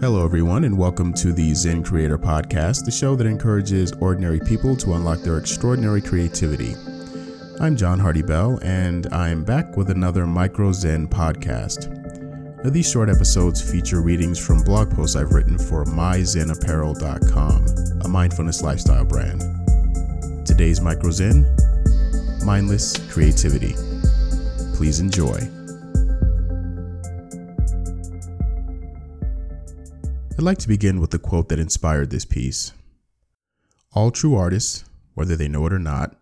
Hello, everyone, and welcome to the Zen Creator Podcast, the show that encourages ordinary people to unlock their extraordinary creativity. I'm John Hardy Bell, and I'm back with another Micro Zen podcast. Now, these short episodes feature readings from blog posts I've written for myzenapparel.com, a mindfulness lifestyle brand. Today's Micro Zen Mindless Creativity. Please enjoy. I'd like to begin with the quote that inspired this piece. All true artists, whether they know it or not,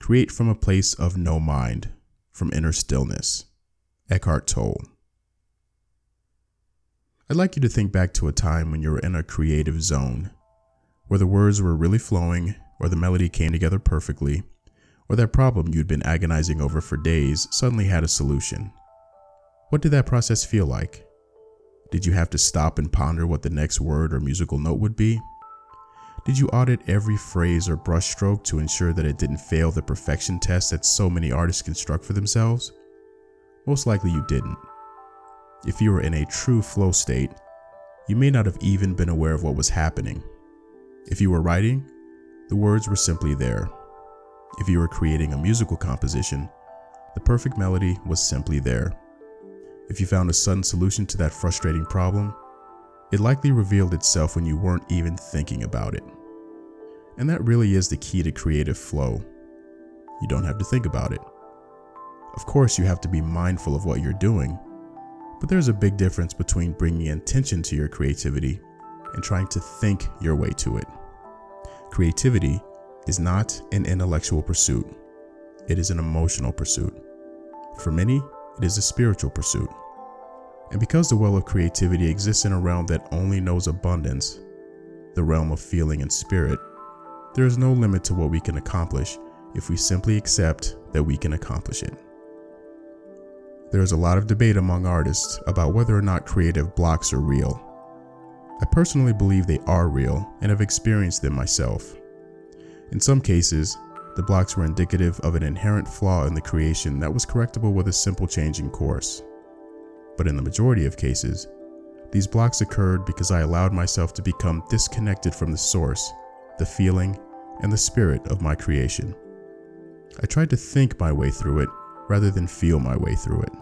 create from a place of no mind, from inner stillness. Eckhart Tolle. I'd like you to think back to a time when you were in a creative zone, where the words were really flowing, or the melody came together perfectly, or that problem you'd been agonizing over for days suddenly had a solution. What did that process feel like? Did you have to stop and ponder what the next word or musical note would be? Did you audit every phrase or brushstroke to ensure that it didn't fail the perfection test that so many artists construct for themselves? Most likely you didn't. If you were in a true flow state, you may not have even been aware of what was happening. If you were writing, the words were simply there. If you were creating a musical composition, the perfect melody was simply there. If you found a sudden solution to that frustrating problem, it likely revealed itself when you weren't even thinking about it. And that really is the key to creative flow. You don't have to think about it. Of course, you have to be mindful of what you're doing, but there's a big difference between bringing intention to your creativity and trying to think your way to it. Creativity is not an intellectual pursuit, it is an emotional pursuit. For many, it is a spiritual pursuit. And because the well of creativity exists in a realm that only knows abundance, the realm of feeling and spirit, there is no limit to what we can accomplish if we simply accept that we can accomplish it. There is a lot of debate among artists about whether or not creative blocks are real. I personally believe they are real and have experienced them myself. In some cases, the blocks were indicative of an inherent flaw in the creation that was correctable with a simple change in course. But in the majority of cases, these blocks occurred because I allowed myself to become disconnected from the source, the feeling, and the spirit of my creation. I tried to think my way through it rather than feel my way through it.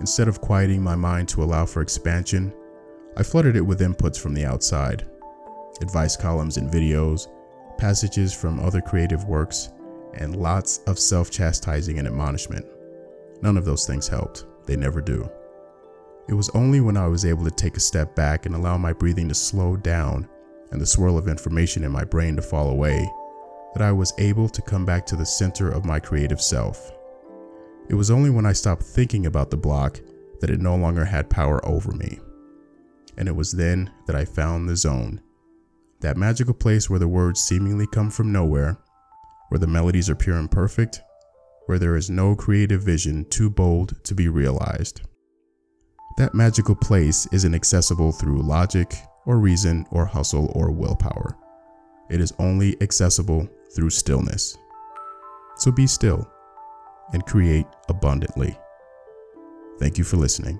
Instead of quieting my mind to allow for expansion, I flooded it with inputs from the outside advice columns and videos, passages from other creative works, and lots of self chastising and admonishment. None of those things helped, they never do. It was only when I was able to take a step back and allow my breathing to slow down and the swirl of information in my brain to fall away that I was able to come back to the center of my creative self. It was only when I stopped thinking about the block that it no longer had power over me. And it was then that I found the zone that magical place where the words seemingly come from nowhere, where the melodies are pure and perfect, where there is no creative vision too bold to be realized. That magical place isn't accessible through logic or reason or hustle or willpower. It is only accessible through stillness. So be still and create abundantly. Thank you for listening.